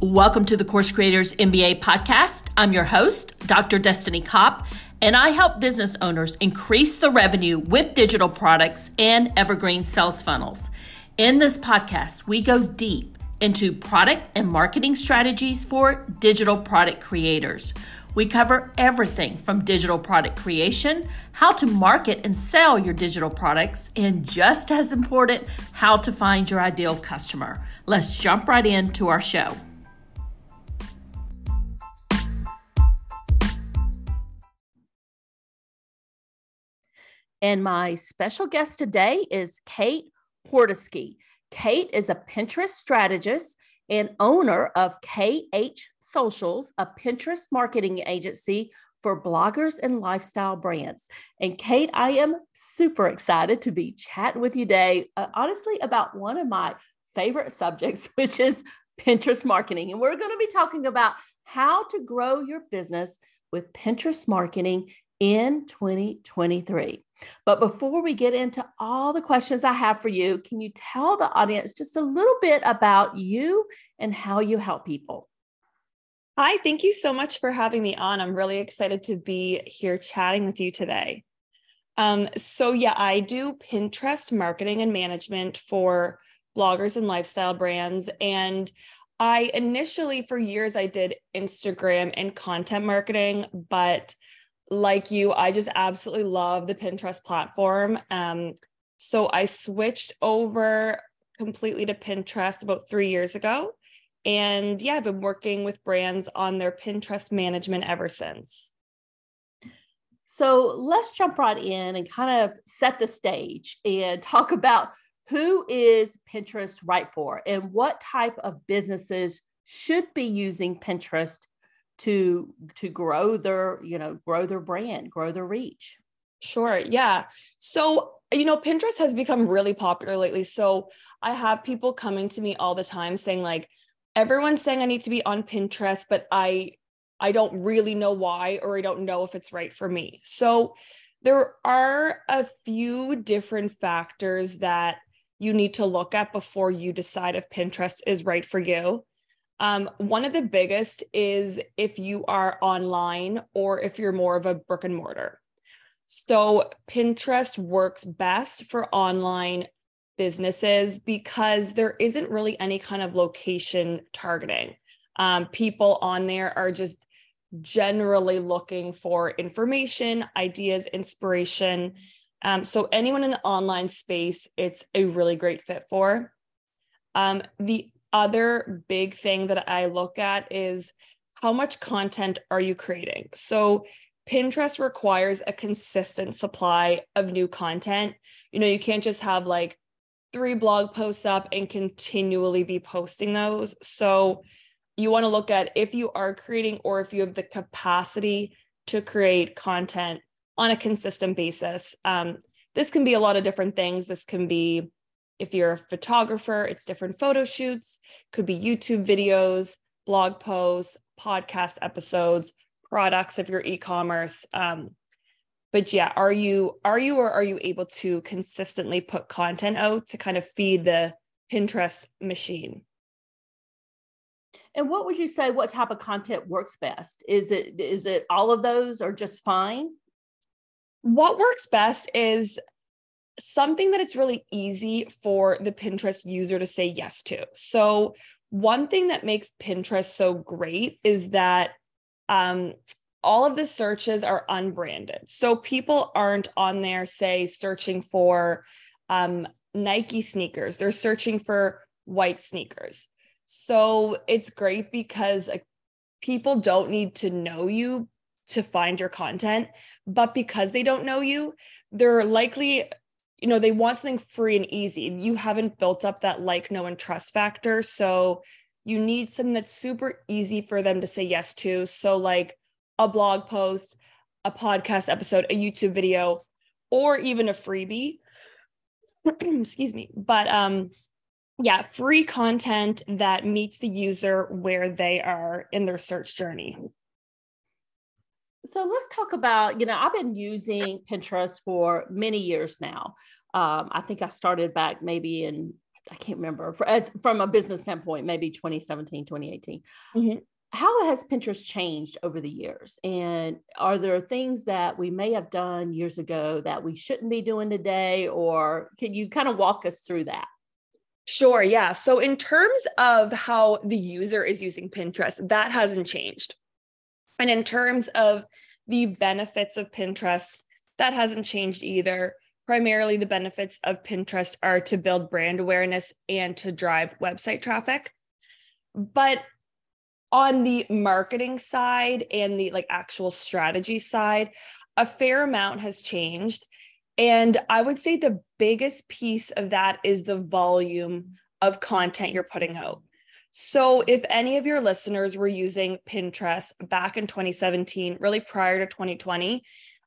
Welcome to the Course Creators MBA podcast. I'm your host, Dr. Destini Copp, and I help business owners increase the revenue with digital products and evergreen sales funnels. In this podcast, we go deep into product and marketing strategies for digital product creators. We cover everything from digital product creation, how to market and sell your digital products, and just as important, how to find your ideal customer. Let's jump right into our show. And my special guest today is Kate Horodyski. Kate is a Pinterest strategist and owner of KH Socials, a Pinterest marketing agency for bloggers and lifestyle brands. And Kate, I am super excited to be chatting with you today, uh, honestly, about one of my favorite subjects, which is Pinterest marketing. And we're going to be talking about how to grow your business with Pinterest marketing in 2023. But before we get into all the questions I have for you, can you tell the audience just a little bit about you and how you help people? Hi, thank you so much for having me on. I'm really excited to be here chatting with you today. Um, so, yeah, I do Pinterest marketing and management for bloggers and lifestyle brands. And I initially, for years, I did Instagram and content marketing, but like you, I just absolutely love the Pinterest platform. Um, so I switched over completely to Pinterest about three years ago. And yeah, I've been working with brands on their Pinterest management ever since. So let's jump right in and kind of set the stage and talk about who is Pinterest right for and what type of businesses should be using Pinterest to to grow their you know grow their brand grow their reach. Sure yeah. So you know pinterest has become really popular lately so i have people coming to me all the time saying like everyone's saying i need to be on pinterest but i i don't really know why or i don't know if it's right for me. So there are a few different factors that you need to look at before you decide if pinterest is right for you um, one of the biggest is if you are online or if you're more of a brick and mortar. So Pinterest works best for online businesses because there isn't really any kind of location targeting. Um, people on there are just generally looking for information, ideas, inspiration. Um, so anyone in the online space, it's a really great fit for. Um, the other big thing that I look at is how much content are you creating? So Pinterest requires a consistent supply of new content. You know, you can't just have like three blog posts up and continually be posting those. So you want to look at if you are creating or if you have the capacity to create content on a consistent basis. Um, this can be a lot of different things. This can be if you're a photographer, it's different photo shoots, could be YouTube videos, blog posts, podcast episodes, products if you're e-commerce. Um, but yeah, are you are you or are you able to consistently put content out to kind of feed the Pinterest machine? And what would you say what type of content works best? Is it is it all of those or just fine? What works best is something that it's really easy for the Pinterest user to say yes to. So, one thing that makes Pinterest so great is that um, all of the searches are unbranded. So, people aren't on there, say, searching for um, Nike sneakers, they're searching for white sneakers. So, it's great because like, people don't need to know you to find your content, but because they don't know you, they're likely you know they want something free and easy you haven't built up that like know and trust factor. So you need something that's super easy for them to say yes to. So like a blog post a podcast episode a youtube video or even a freebie. Excuse me. But um yeah free content that meets the user where they are in their search journey so let's talk about you know i've been using pinterest for many years now um, i think i started back maybe in I can't remember for, as from a business standpoint, maybe 2017, 2018. Mm-hmm. How has Pinterest changed over the years? And are there things that we may have done years ago that we shouldn't be doing today? Or can you kind of walk us through that? Sure. Yeah. So, in terms of how the user is using Pinterest, that hasn't changed. And in terms of the benefits of Pinterest, that hasn't changed either. Primarily, the benefits of Pinterest are to build brand awareness and to drive website traffic. But on the marketing side and the like actual strategy side, a fair amount has changed. And I would say the biggest piece of that is the volume of content you're putting out. So, if any of your listeners were using Pinterest back in 2017, really prior to 2020,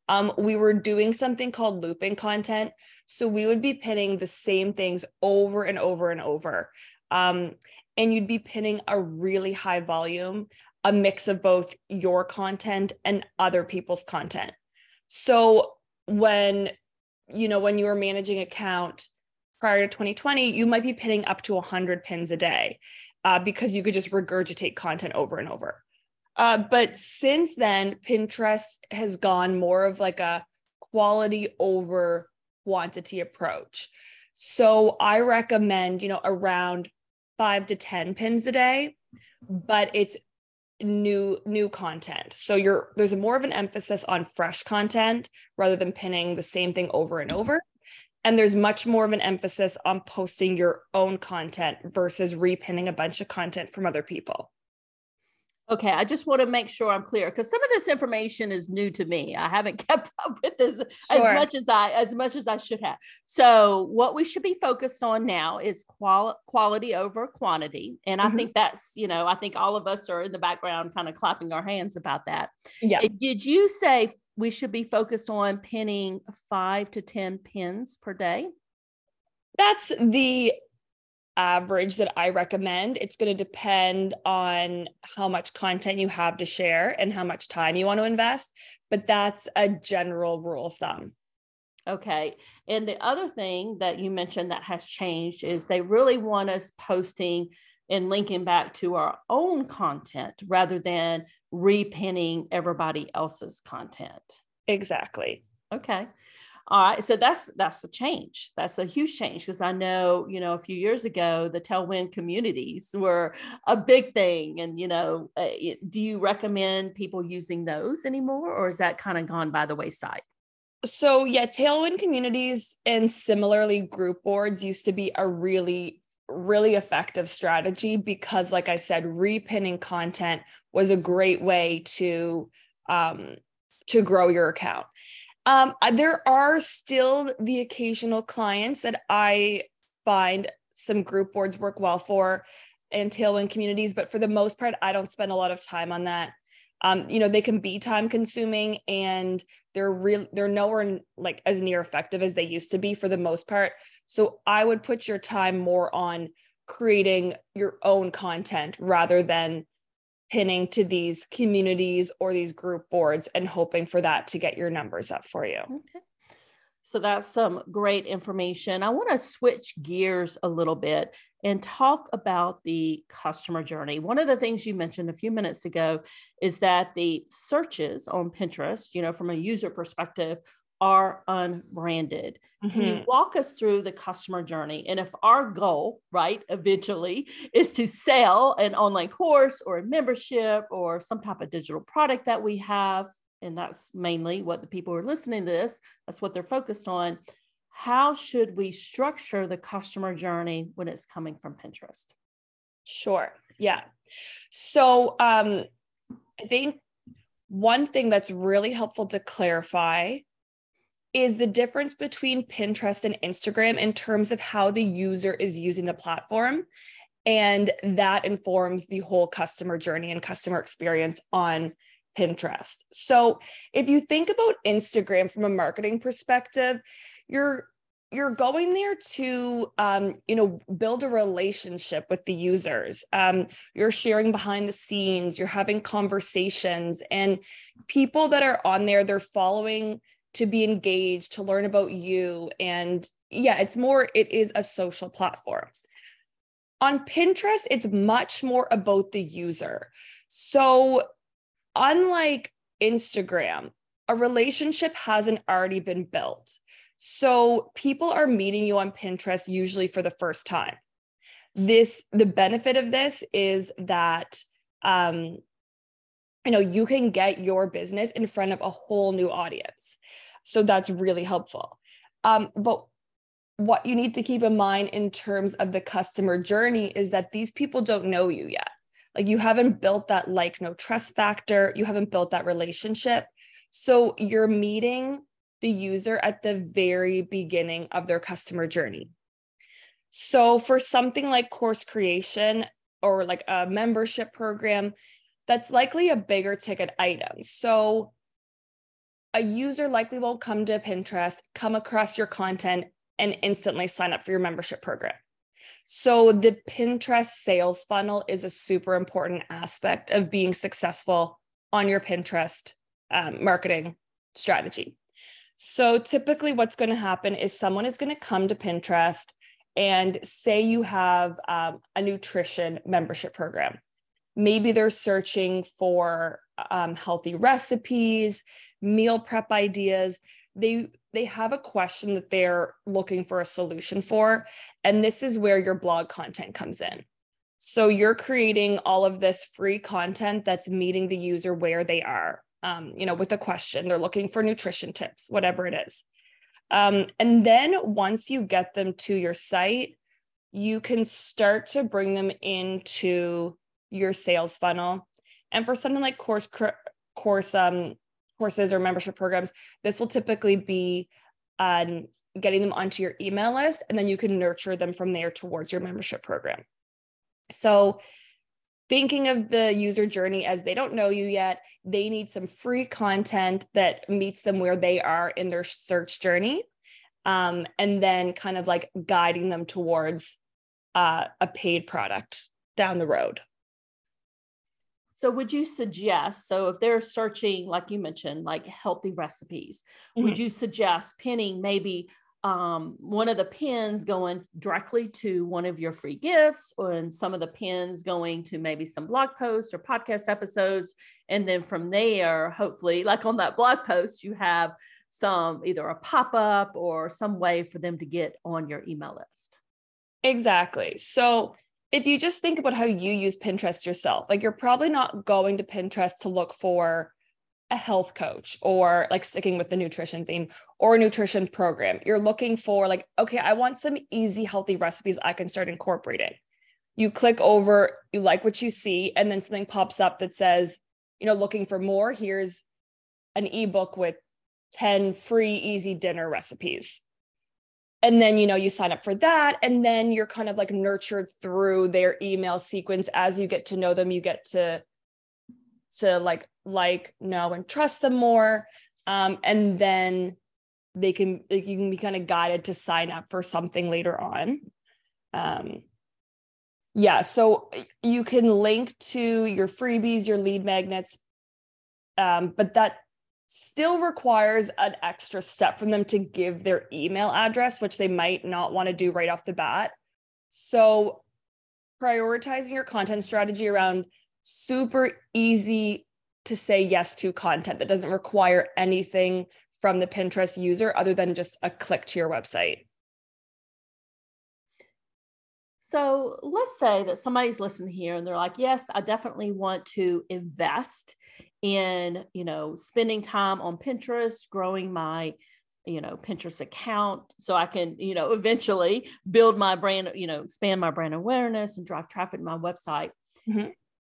um, we were doing something called looping content. So, we would be pinning the same things over and over and over. Um, and you'd be pinning a really high volume, a mix of both your content and other people's content. So, when you know, when you were managing account prior to 2020, you might be pinning up to 100 pins a day uh, because you could just regurgitate content over and over. Uh, but since then, Pinterest has gone more of like a quality over quantity approach. So I recommend, you know, around five to 10 pins a day, but it's new new content so you're there's more of an emphasis on fresh content rather than pinning the same thing over and over and there's much more of an emphasis on posting your own content versus repinning a bunch of content from other people. Okay, I just want to make sure I'm clear because some of this information is new to me. I haven't kept up with this sure. as much as I as much as I should have. So, what we should be focused on now is qual- quality over quantity, and mm-hmm. I think that's you know I think all of us are in the background kind of clapping our hands about that. Yeah. Did you say we should be focused on pinning five to 10 pins per day? That's the average that I recommend. It's going to depend on how much content you have to share and how much time you want to invest, but that's a general rule of thumb. Okay. And the other thing that you mentioned that has changed is they really want us posting and linking back to our own content rather than repinning everybody else's content. Exactly. Okay. All right. So that's that's a change. That's a huge change because I know, you know, a few years ago the tailwind communities were a big thing. And, you know, uh, do you recommend people using those anymore or is that kind of gone by the wayside? So, yeah, tailwind communities and similarly group boards used to be a really really effective strategy because like i said repinning content was a great way to um, to grow your account. Um, there are still the occasional clients that i find some group boards work well for and tailwind communities but for the most part i don't spend a lot of time on that. Um, you know they can be time consuming and they're real they're nowhere like as near effective as they used to be for the most part so I would put your time more on creating your own content rather than pinning to these communities or these group boards and hoping for that to get your numbers up for you. Okay. So that's some great information. I want to switch gears a little bit and talk about the customer journey. One of the things you mentioned a few minutes ago is that the searches on Pinterest, you know, from a user perspective, are unbranded. Mm-hmm. Can you mm-hmm. walk us through the customer journey? And if our goal, right, eventually is to sell an online course or a membership or some type of digital product that we have, and that's mainly what the people who are listening to this, that's what they're focused on. How should we structure the customer journey when it's coming from Pinterest? Sure. Yeah. So um, I think one thing that's really helpful to clarify is the difference between Pinterest and Instagram in terms of how the user is using the platform. And that informs the whole customer journey and customer experience on Pinterest. So if you think about Instagram from a marketing perspective, you're you're going there to um, you know build a relationship with the users um, you're sharing behind the scenes you're having conversations and people that are on there they're following to be engaged, to learn about you. And yeah, it's more, it is a social platform. on Pinterest, it's much more about the user. So, unlike Instagram, a relationship hasn't already been built. So, people are meeting you on Pinterest usually for the first time. This, the benefit of this is that, um, you know, you can get your business in front of a whole new audience. So, that's really helpful. Um, but what you need to keep in mind in terms of the customer journey is that these people don't know you yet. Like you haven't built that like know trust factor, you haven't built that relationship. So you're meeting the user at the very beginning of their customer journey. So for something like course creation or like a membership program, that's likely a bigger ticket item. So a user likely won't come to Pinterest, come across your content, and instantly sign up for your membership program. So, the Pinterest sales funnel is a super important aspect of being successful on your Pinterest um, marketing strategy. So, typically, what's going to happen is someone is going to come to Pinterest and say you have um, a nutrition membership program. Maybe they're searching for um, healthy recipes, meal prep ideas. They they have a question that they're looking for a solution for. And this is where your blog content comes in. So you're creating all of this free content that's meeting the user where they are, um, you know, with a question. They're looking for nutrition tips, whatever it is. Um, and then once you get them to your site, you can start to bring them into your sales funnel. And for something like course course um, courses or membership programs, this will typically be um, getting them onto your email list, and then you can nurture them from there towards your membership program. So, thinking of the user journey as they don't know you yet, they need some free content that meets them where they are in their search journey. Um, and then kind of like guiding them towards uh, a paid product down the road. So would you suggest, so if they're searching, like you mentioned, like healthy recipes, mm-hmm. would you suggest pinning maybe um, one of the pins going directly to one of your free gifts and some of the pins going to maybe some blog posts or podcast episodes. And then from there, hopefully, like on that blog post, you have some either a pop up or some way for them to get on your email list. Exactly. So if you just think about how you use Pinterest yourself, like you're probably not going to Pinterest to look for a health coach or like sticking with the nutrition theme or a nutrition program. You're looking for like, okay, I want some easy, healthy recipes I can start incorporating. You click over, you like what you see, and then something pops up that says, you know, looking for more. Here's an ebook with 10 free, easy dinner recipes and then you know you sign up for that and then you're kind of like nurtured through their email sequence as you get to know them you get to to like like know and trust them more um, and then they can like, you can be kind of guided to sign up for something later on. Um, yeah so you can link to your freebies your lead magnets um, but that still requires an extra step from them to give their email address, which they might not want to do right off the bat. So, prioritizing your content strategy around super easy to say yes to content that doesn't require anything from the Pinterest user other than just a click to your website. So let's say that somebody's listening here and they're like, yes, I definitely want to invest in, you know, spending time on Pinterest, growing my, you know, Pinterest account so I can, you know, eventually build my brand, you know, expand my brand awareness and drive traffic to my website. Mm-hmm.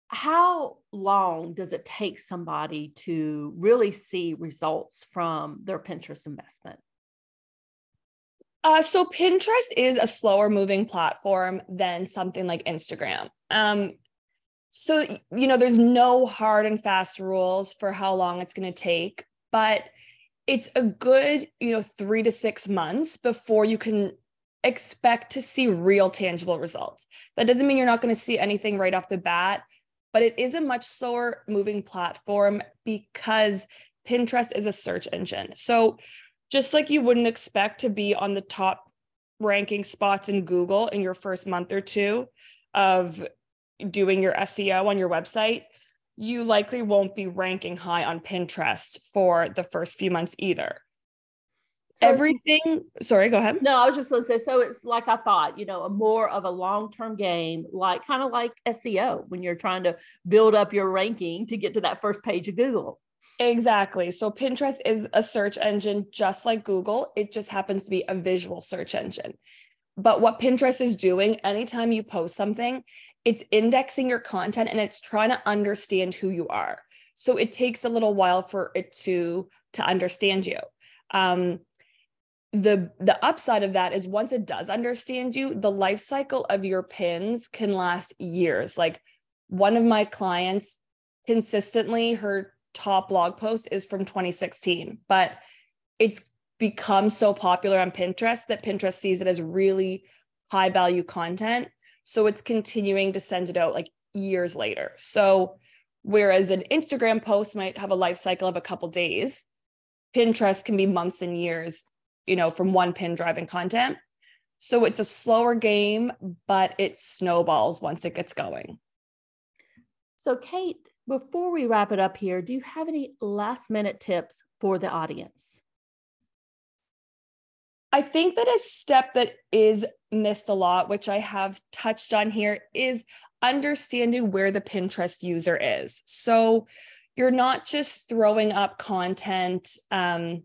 How long does it take somebody to really see results from their Pinterest investment? Uh, so Pinterest is a slower moving platform than something like Instagram. Um, so you know, there's no hard and fast rules for how long it's going to take, but it's a good you know three to six months before you can expect to see real tangible results. That doesn't mean you're not going to see anything right off the bat, but it is a much slower moving platform because Pinterest is a search engine. So just like you wouldn't expect to be on the top ranking spots in Google in your first month or two, of doing your SEO on your website, you likely won't be ranking high on Pinterest for the first few months either. So Everything, sorry, go ahead. No, I was just going to say, so it's like I thought, you know, a more of a long term game, like kind of like SEO when you're trying to build up your ranking to get to that first page of Google. Exactly. So Pinterest is a search engine just like Google. It just happens to be a visual search engine. But what Pinterest is doing, anytime you post something, it's indexing your content and it's trying to understand who you are. So it takes a little while for it to to understand you. Um, the the upside of that is once it does understand you, the life cycle of your pins can last years. Like one of my clients consistently her top blog post is from 2016, but it's become so popular on Pinterest that Pinterest sees it as really high value content. So it's continuing to send it out like years later. So whereas an Instagram post might have a life cycle of a couple days, Pinterest can be months and years, you know, from one pin driving content. So it's a slower game, but it snowballs once it gets going. So, Kate, before we wrap it up here, do you have any last minute tips for the audience? I think that a step that is missed a lot, which I have touched on here, is understanding where the Pinterest user is. So you're not just throwing up content, um,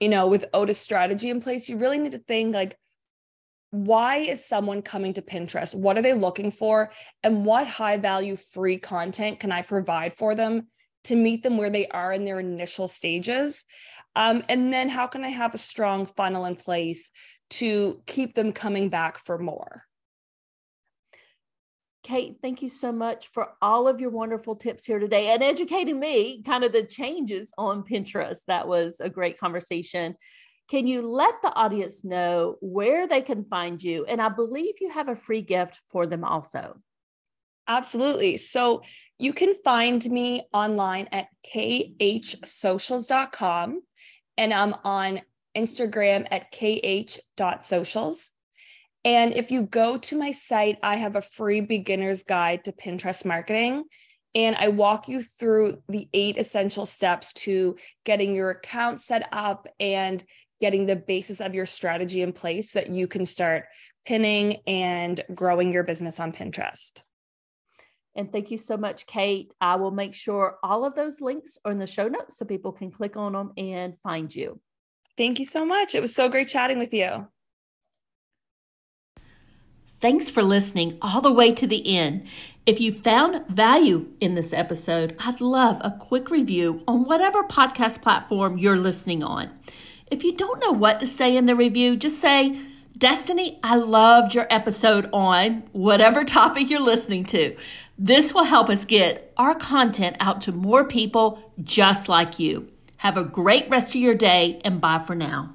you know, without a strategy in place. You really need to think like, why is someone coming to Pinterest? What are they looking for? And what high value free content can I provide for them to meet them where they are in their initial stages? Um, and then how can I have a strong funnel in place to keep them coming back for more? Kate, thank you so much for all of your wonderful tips here today and educating me kind of the changes on Pinterest. That was a great conversation. Can you let the audience know where they can find you? And I believe you have a free gift for them also. Absolutely. So you can find me online at khsocials.com and I'm on Instagram at kh.socials. And if you go to my site, I have a free beginner's guide to Pinterest marketing. And I walk you through the eight essential steps to getting your account set up and getting the basis of your strategy in place so that you can start pinning and growing your business on Pinterest. And thank you so much, Kate. I will make sure all of those links are in the show notes so people can click on them and find you. Thank you so much. It was so great chatting with you. Thanks for listening all the way to the end. If you found value in this episode, I'd love a quick review on whatever podcast platform you're listening on. If you don't know what to say in the review, just say, Destini, I loved your episode on whatever topic you're listening to. This will help us get our content out to more people just like you. Have a great rest of your day and bye for now.